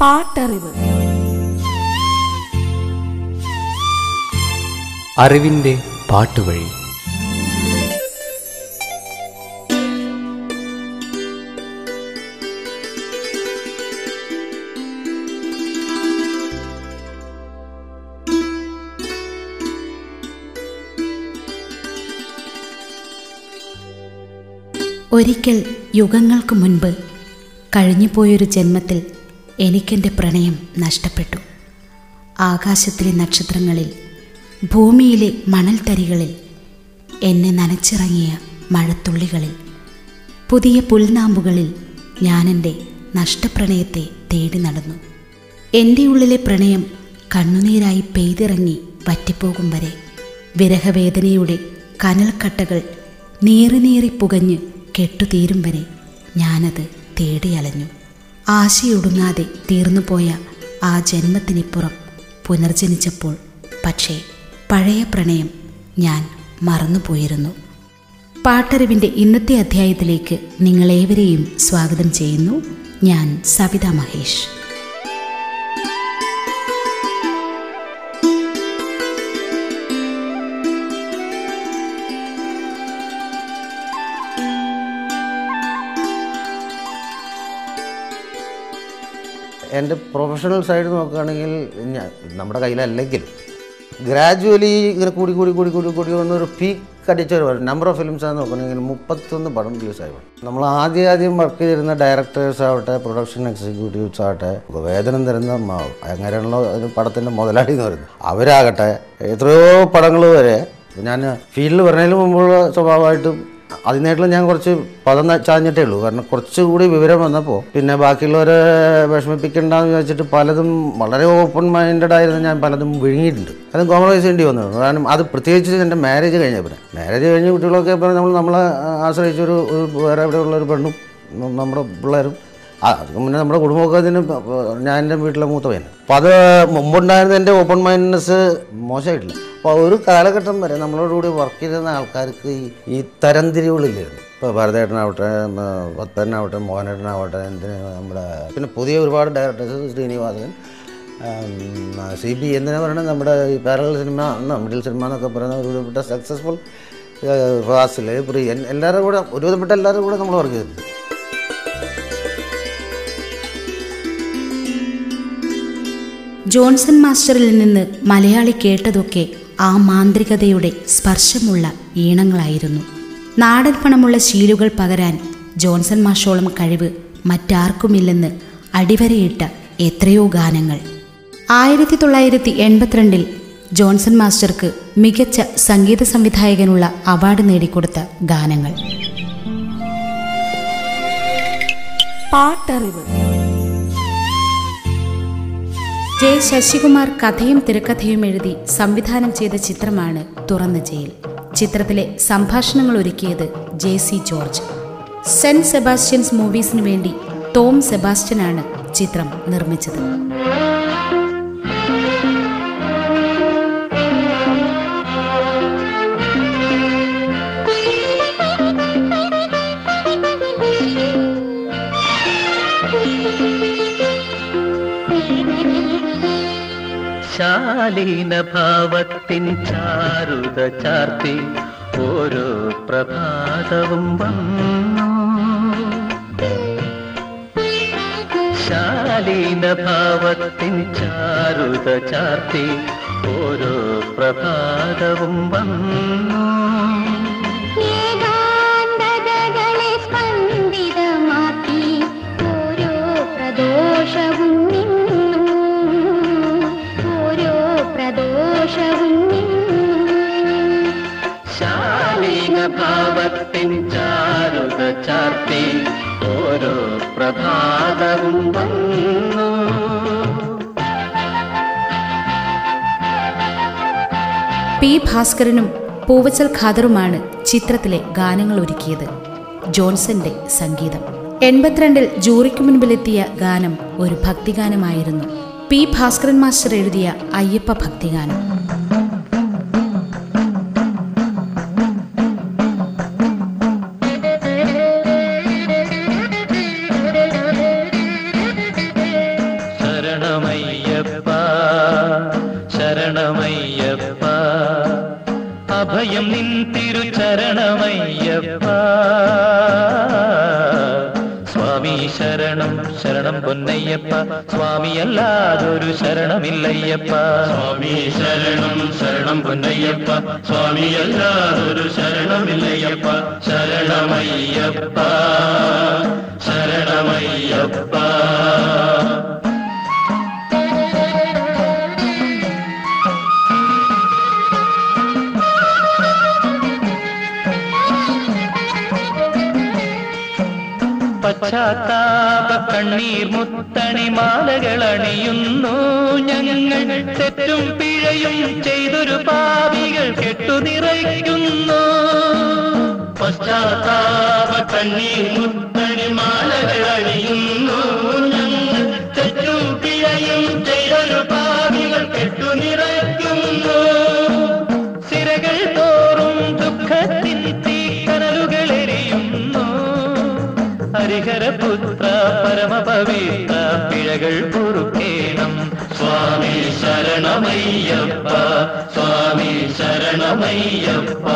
പാട്ടറിവ്. അറിവിന്റെ പാട്ടുവഴി. ഒരിക്കൽ യുഗങ്ങൾക്ക് മുൻപ് കഴിഞ്ഞുപോയൊരു ജന്മത്തിൽ എനിക്കെന്റെ പ്രണയം നഷ്ടപ്പെട്ടു. ആകാശത്തിലെ നക്ഷത്രങ്ങളിൽ ഭൂമിയിലെ മണൽത്തരികളിൽ എന്നെ നനച്ചിറങ്ങിയ മഴത്തുള്ളികളിൽ പുതിയ പുൽനാമ്പുകളിൽ ഞാനെന്റെ നഷ്ടപ്രണയത്തെ തേടി നടന്നു. എന്റെ ഉള്ളിലെ പ്രണയം കണ്ണുനീരായി പെയ്തിറങ്ങി വറ്റിപ്പോകും വരെ. വിരഹവേദനയുടെ കനൽക്കട്ടകൾ നീറി പുകഞ്ഞ് കെട്ടുതീരും വരെ ഞാനത് തേടിയലഞ്ഞു. ആശയൊടുങ്ങാതെ തീർന്നുപോയ ആ ജന്മത്തിനിപ്പുറം പുനർജനിച്ചപ്പോൾ പക്ഷേ പഴയ പ്രണയം ഞാൻ മറന്നുപോയിരുന്നു. പാട്ടറിവിന്റെ ഇന്നത്തെ അധ്യായത്തിലേക്ക് നിങ്ങളേവരെയും സ്വാഗതം ചെയ്യുന്നു. ഞാൻ സവിത മഹേഷ്. എന്റെ പ്രൊഫഷണൽ സൈഡ് നോക്കുകയാണെങ്കിൽ നമ്മുടെ കയ്യിലല്ലെങ്കിൽ ഗ്രാജുവലി ഇങ്ങനെ കൂടി കൂടി കൂടി കൂടി കൂടി വന്നൊരു പീക്ക് അടിച്ച ഒരു നമ്പർ ഓഫ് ഫിലിംസ് ആണ് നോക്കണമെങ്കിൽ മുപ്പത്തൊന്ന് പടം റിലീസായി നമ്മൾ ആദ്യം ആദ്യം വർക്ക് ചെയ്തിരുന്ന ഡയറക്ടേഴ്സ് ആവട്ടെ പ്രൊഡക്ഷൻ എക്സിക്യൂട്ടീവ്സ് ആവട്ടെ വേതനം തരുന്ന അങ്ങനെയാണല്ലോ അതിന് പടത്തിന്റെ മുതലാളി എന്ന് പറയുന്നത്. അവരാകട്ടെ എത്രയോ പടങ്ങൾ വരെ ഞാൻ ഫീൽഡിൽ പറഞ്ഞതിന് മുമ്പുള്ള സ്വഭാവമായിട്ടും അതിനായിട്ടുള്ള ഞാൻ കുറച്ച് പദം ചാഞ്ഞിട്ടേ ഉള്ളൂ. കാരണം കുറച്ചുകൂടി വിവരം വന്നപ്പോൾ പിന്നെ ബാക്കിയുള്ളവരെ വിഷമിപ്പിക്കണ്ടെന്ന് വെച്ചിട്ട് പലതും വളരെ ഓപ്പൺ മൈൻഡഡ് ആയിരുന്നു. ഞാൻ പലതും വിഴുങ്ങിയിട്ടുണ്ട്. അതും കോംപ്രമൈസ് ചെയ്യേണ്ടി വന്നു കാരണം അത് പ്രത്യേകിച്ച് എന്റെ മാരേജ് കഴിഞ്ഞ പിന്നെ. മാരേജ് കഴിഞ്ഞ കുട്ടികളൊക്കെ പറഞ്ഞാൽ നമ്മൾ നമ്മളെ ആശ്രയിച്ചൊരു വേറെ എവിടെയുള്ള ഒരു പെണ്ണും നമ്മുടെ പിള്ളേരും ആ അത് മുന്നേ നമ്മുടെ കുടുംബമൊക്കെ അതിന് ഞാൻ എന്റെ വീട്ടിലെ മൂത്ത പയ്യൻ അപ്പോൾ അത് മുമ്പുണ്ടായിരുന്ന എന്റെ ഓപ്പൺ മൈൻഡ്നെസ് മോശമായിട്ടില്ല. അപ്പോൾ ഒരു കാലഘട്ടം വരെ നമ്മളോട് കൂടി വർക്ക് ചെയ്തിരുന്ന ആൾക്കാർക്ക് ഈ ഈ തരംതിരിവുകളില്ലായിരുന്നു ഇപ്പോൾ ഭരതേട്ടനാവട്ടെ ഭക്തനാവട്ടെ മോഹനേട്ടനാവട്ടെ എന്തിന് നമ്മുടെ പിന്നെ പുതിയ ഒരുപാട് ഡയറക്ടേഴ്സ് ശ്രീനിവാസൻ സി ബി എന്തിനാ പറയുന്നത് നമ്മുടെ ഈ പാരലൽ സിനിമ മിഡിൽ സിനിമ എന്നൊക്കെ പറയുന്ന ഒരുവിധപ്പെട്ട സക്സസ്ഫുൾ ഫാസിൽ പ്രിയൻ എല്ലാവരും കൂടെ ഒരുവിധപ്പെട്ട എല്ലാവരും കൂടെ നമ്മൾ വർക്ക് ചെയ്തിട്ടുണ്ട്. ജോൺസൺ മാസ്റ്ററിൽ നിന്ന് മലയാളി കേട്ടതൊക്കെ ആ മാന്ത്രികതയുടെ സ്പർശമുള്ള ഈണങ്ങളായിരുന്നു. നാടൻ പണമുള്ള ശീലുകൾ പകരാൻ ജോൺസൺ മാഷോളം കഴിവ് മറ്റാർക്കുമില്ലെന്ന് അടിവരയിട്ട എത്രയോ ഗാനങ്ങൾ. ആയിരത്തി തൊള്ളായിരത്തി എൺപത്തിരണ്ടിൽ ജോൺസൺ മാസ്റ്റർക്ക് മികച്ച സംഗീത സംവിധായകനുള്ള അവാർഡ് നേടിക്കൊടുത്ത ഗാനങ്ങൾ. പാട്ടറിവ്. ജെ ശശികുമാർ കഥയും തിരക്കഥയും എഴുതി സംവിധാനം ചെയ്ത ചിത്രമാണ് തുറന്ന ജയിൽ. ചിത്രത്തിലെ സംഭാഷണങ്ങൾ ഒരുക്കിയത് J C George. Saint Sebastian's മൂവീസിനു വേണ്ടി ടോം സെബാസ്റ്റ്യൻ ആണ് ചിത്രം നിർമ്മിച്ചത്. ശാലീന ചാരുത ചാർത്തി ഓരോ പ്രഭാതവും വന്നു. ശാലീന ചാരുത ചാർത്തി ഓരോ പ്രഭാതവും വന്നു. പ്രഭാതവും വന്നു. പി ഭാസ്കരനും പൂവച്ചൽ ഖാദറുമാണ് ചിത്രത്തിലെ ഗാനങ്ങൾ ഒരുക്കിയത്. ജോൺസന്റെ സംഗീതം. എൺപത്തിരണ്ടിൽ ജൂറിക്ക് മുൻപിലെത്തിയ ഗാനം ഒരു ഭക്തിഗാനമായിരുന്നു. പി ഭാസ്കരൻ മാസ്റ്റർ എഴുതിയ അയ്യപ്പ ഭക്തിഗാനം. இல்லையப்பா சுவாமி அல்லாதொரு சரணம் இல்லையப்பா சுவாமி சரணம் சரணம் பொன்னையப்பா சுவாமி அல்லாதொரு சரணம் இல்லையப்பா சரணமையப்பா சரணமையப்பா பச்சாத்தா കണ്ണീർ മുത്തണി മാലകൾ അണിയുന്നു. ഞങ്ങൾ തെറ്റും പിഴയും ചെയ്തൊരു പാപികൾ കെട്ടു നിറയ്ക്കുന്നു. പശ്ചാത്താപ കണ്ണീർ മുത്തണി മാലകൾ അണിയുന്നു. ഞങ്ങൾ തെറ്റും പിഴയും ചെയ്തൊരു പാപികൾ കെട്ടു നിറയ്ക്കുന്നു ഹരിഹരപുത്ര പരമപവിത്ര പിഴകൾ പൊറുക്കേണം സ്വാമി ശരണമയ്യപ്പ സ്വാമി ശരണമയ്യപ്പ.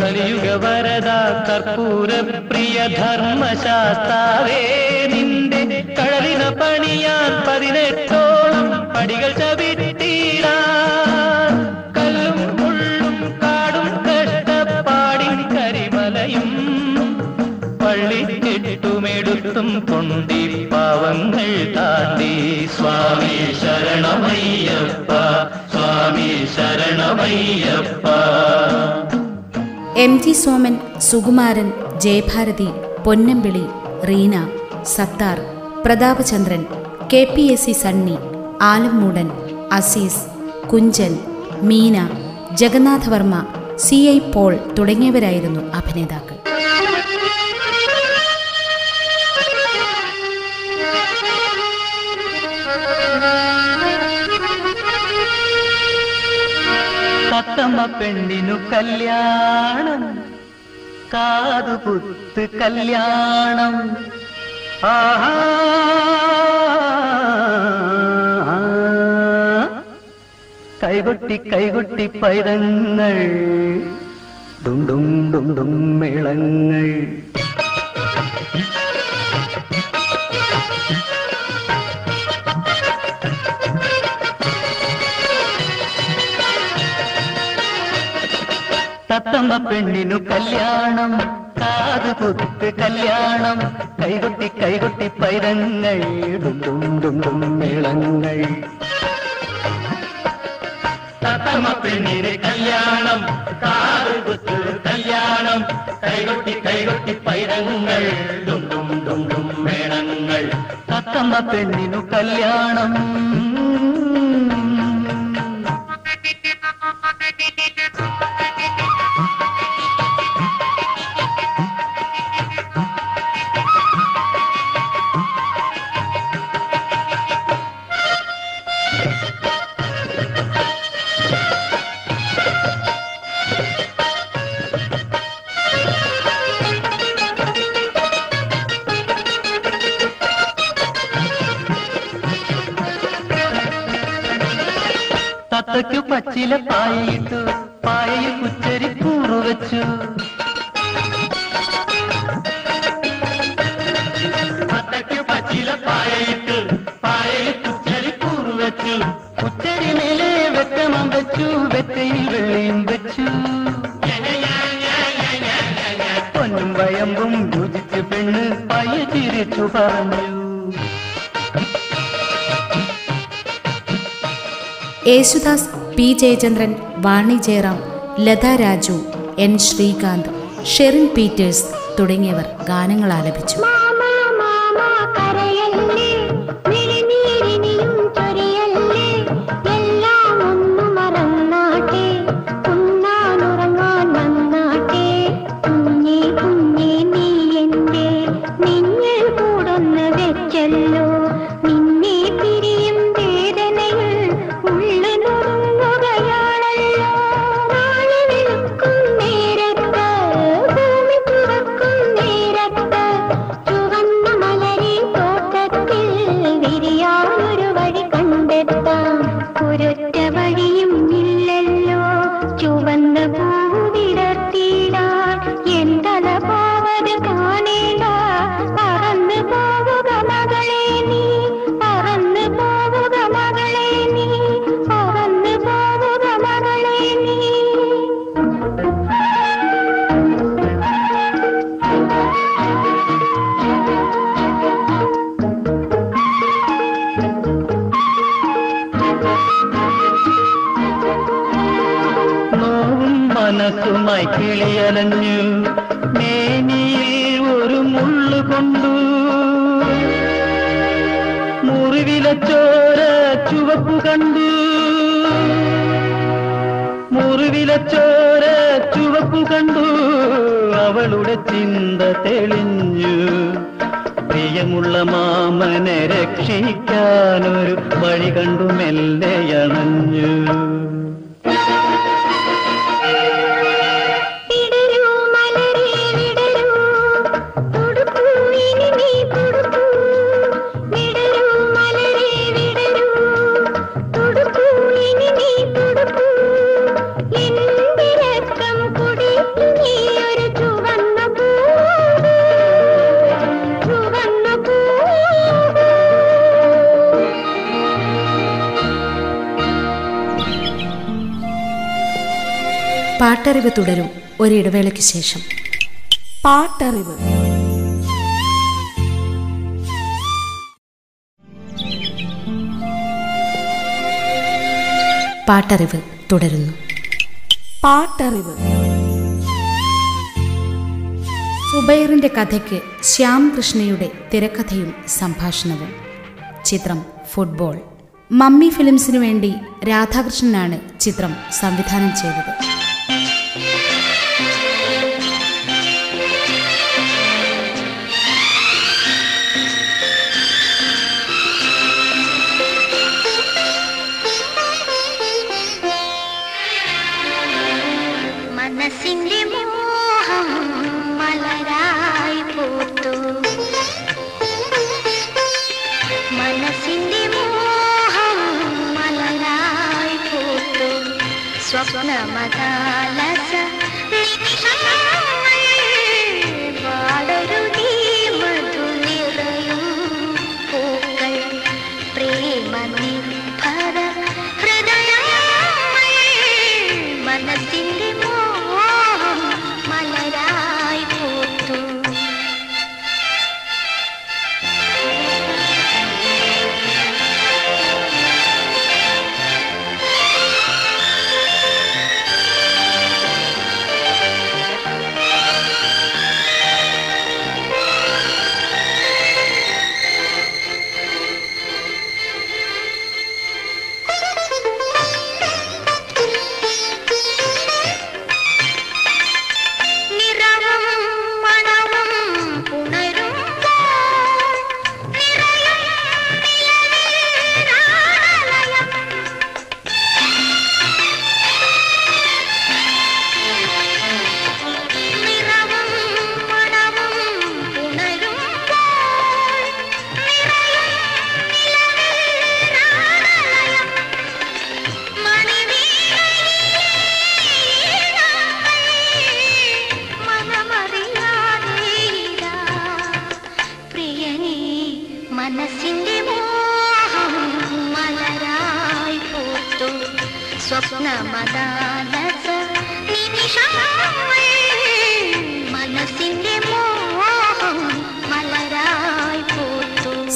കലിയുഗ വരദ കർപ്പൂര പ്രിയ ധർമ്മശാസ്താവേ നിന്റെ കടലിന പണിയാൻ പതിനെട്ടോളം പടികൾ ചവിട്ടീരാൻ പള്ളിക്കെട്ടുമെടുത്തും തൊണ്ടി പാവങ്ങൾ താണ്ടി. Swami Saranamayyappa Swami Saranamayyappa. M G Soman Sukumaran Jayabharathi Ponnambili Reena Sathar Prathapachandran K P S C Sunny Alummoodan Aziz Kunchan Meena Jagannathavarma C I Paul തുടങ്ങിയവരായിരുന്നു അഭിനേതാക്കൾ. തത്തമ്മ പെണ്ണിനു കല്യാണം. കാതുകുത്ത് കല്യാണം. ആഹാ. കൈകുട്ടി കൈകുട്ടി പൈതങ്ങൾ. ഡുണ്ടും ഡുണ്ടും മേളങ്ങൾ. തത്തമ്മ പെണ്ണിനു കല്യാണം കാത് കുത്ത് കല്യാണം കൈകൊട്ടി കൈകൊട്ടി പൈതങ്ങൾ ഡുണ്ടും ഡുണ്ടും മേളങ്ങൾ. തത്തമ്മ പെണ്ണിന് കല്യാണം കാത് കുത്ത് കല്യാണം കൈകൊട്ടി കൈകൊട്ടി പൈതങ്ങൾ ഡുണ്ടും ഡുണ്ടും മേളങ്ങൾ. തത്തമ്മ പെണ്ണിനു കല്യാണം. തത്തയ്ക്കു പച്ചില പായയിട്ടു പായയിൽ കുച്ചരി കൂറു വെച്ചു. തത്തയ്ക്കു പച്ചില പായയിട്ട് പായയിൽ കുച്ചരി കൂറു വെച്ചു. കുച്ചരി മേലെ വെട്ടമം വെച്ചു വെറ്റയിൽ വെള്ളിയും വെച്ചു. പൊന്നും വയമ്പും രുചിച്ച് പെണ്ണ് പയ്യ ചിരിച്ചു പറഞ്ഞു. Yesudas P Jayachandran Vani Jairam Latha Raju N Srikanth Sherin Peter's തുടങ്ങിയവർ ഗാനങ്ങൾ ആലപിച്ചു. കണ്ടു. മുറിവിലച്ചോര ചുവപ്പു കണ്ടു. അവളുടെ ചിന്ത തെളിഞ്ഞു. പ്രിയമുള്ള മാമനെ രക്ഷിക്കാനൊരു വഴി കണ്ടു മെല്ലെ അണഞ്ഞു. പാട്ടറിവ് തുടരും ഒരിടവേളയ്ക്ക് ശേഷം. പാട്ടറിവ്. പാട്ടറിവ് തുടരുന്നു. പാട്ടറിവ്. സുബൈറിന്റെ കഥയ്ക്ക് ശ്യാം കൃഷ്ണയുടെ തിരക്കഥയും സംഭാഷണവും. ചിത്രം ഫുട്ബോൾ. മമ്മി ഫിലിംസിനു വേണ്ടി രാധാകൃഷ്ണനാണ് ചിത്രം സംവിധാനം ചെയ്തത്. മനസ്സിന്റെ Mani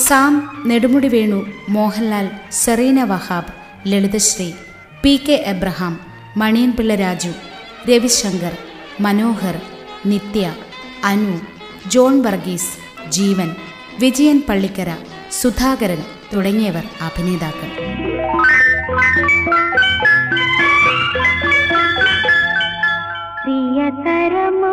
Sam Nedumudi Venu Mohanlal Zarina Wahab Lalithasree P K Abraham Maniyanpilla Raju Ravishankar Manohar Nithya Anu John Varghese Jeevan Vijayan Pallikkara Sudhakaran തുടങ്ങിയവർ അഭിനേതാക്കൾ. പ്രിയതരമാകും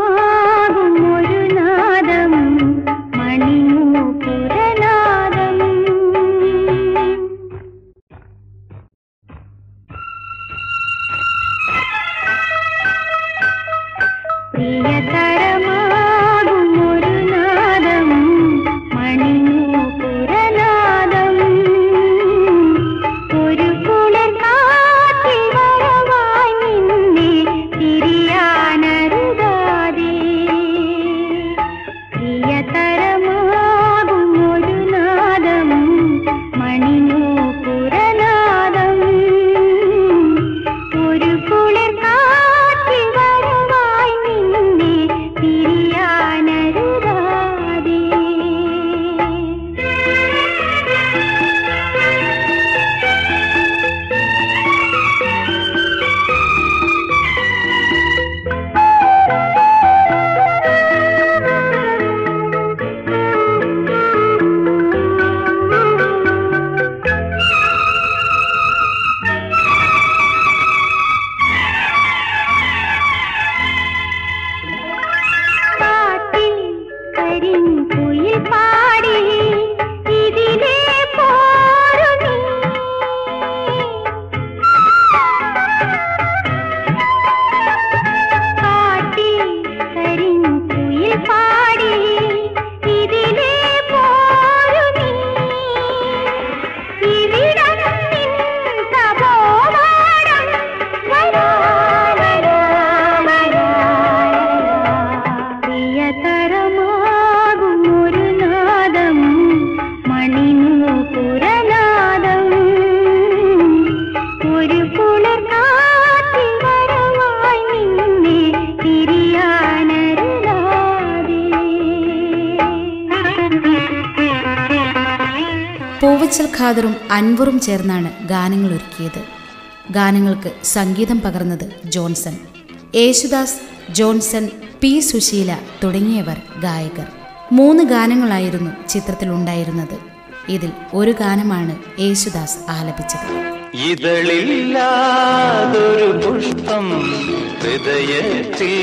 ഖാദറും അൻവറും ചേർന്നാണ് ഗാനങ്ങൾ ഒരുക്കിയത്. ഗാനങ്ങൾക്ക് സംഗീതം പകർന്നത് Johnson. Yesudas Johnson P Susheela തുടങ്ങിയവർ ഗായകർ. മൂന്ന് ഗാനങ്ങളായിരുന്നു ചിത്രത്തിലുണ്ടായിരുന്നത്. ഇതിൽ ഒരു ഗാനമാണ് യേശുദാസ് ആലപിച്ചത്. ഇതളില്ലാതൊരു പുഷ്പം ഹൃദയത്തിൽ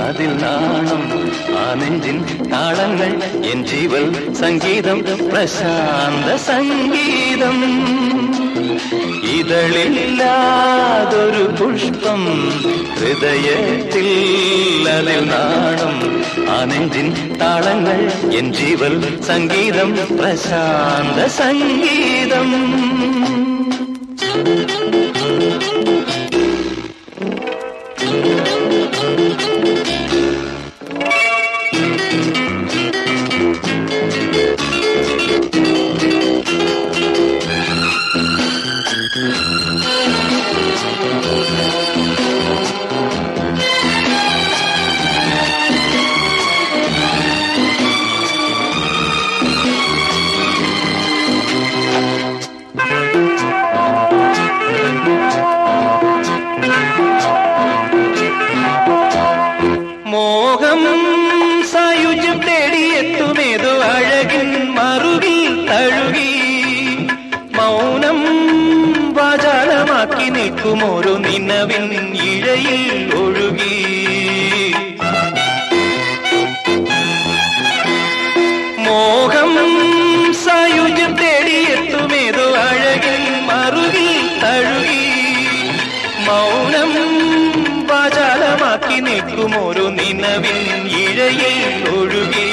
അതിൽ നാണം. ആ നെഞ്ചിൻ താളങ്ങൾ എൻ ജീവൽ സംഗീതം പ്രശാന്ത സംഗീതം. ഇതളില്ലാതൊരു പുഷ്പം ഹൃദയത്തിൽ അതിൽ നാണം. ആ നെഞ്ചിൻ താളങ്ങൾ എൻ ജീവൽ സംഗീതം പ്രശാന്ത സംഗീതം. Thank you. ഒഴുകി. മോഹം സായുജ്യം തേടിയെത്തുമേതോ അഴകിൽ മറുകിൽ തഴുകി. മൗനം വാചാലമാക്കി നിൽക്കും ഒരു നിലവിൻ ഇഴയിൽ ഒഴുകി.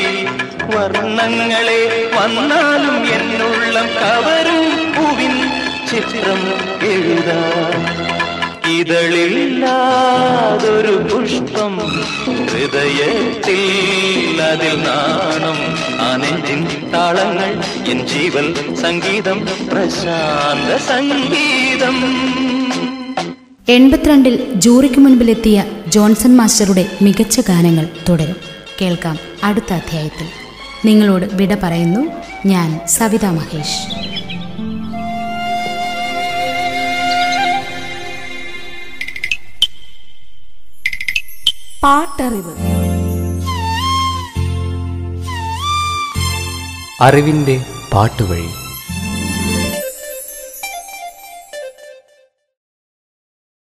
വർണങ്ങളെ വന്നാലും എന്നുള്ള കവരും പൂവിൻ ചിത്രം എഴുതാൻ ഇതളില്ലാതൊരു പുഷ്പം ഹൃദയത്തിൽ അതിൽ നാണം. ആനെഞ്ചിൻ നെഞ്ചിൻ താളങ്ങൾ എൻ ജീവൻ സംഗീതം പ്രശാന്ത സംഗീതം. എൺപത്തിരണ്ടിൽ ജൂറിക്ക് മുൻപിലെത്തിയ ജോൺസൺ മാസ്റ്ററുടെ മികച്ച ഗാനങ്ങൾ തുടരും. കേൾക്കാം അടുത്ത അധ്യായത്തിൽ. നിങ്ങളോട് വിട പറയുന്നു ഞാൻ സവിത മഹേഷ്. പാട്ടറിവ്. അറിവിന്റെ പാട്ടുവഴി.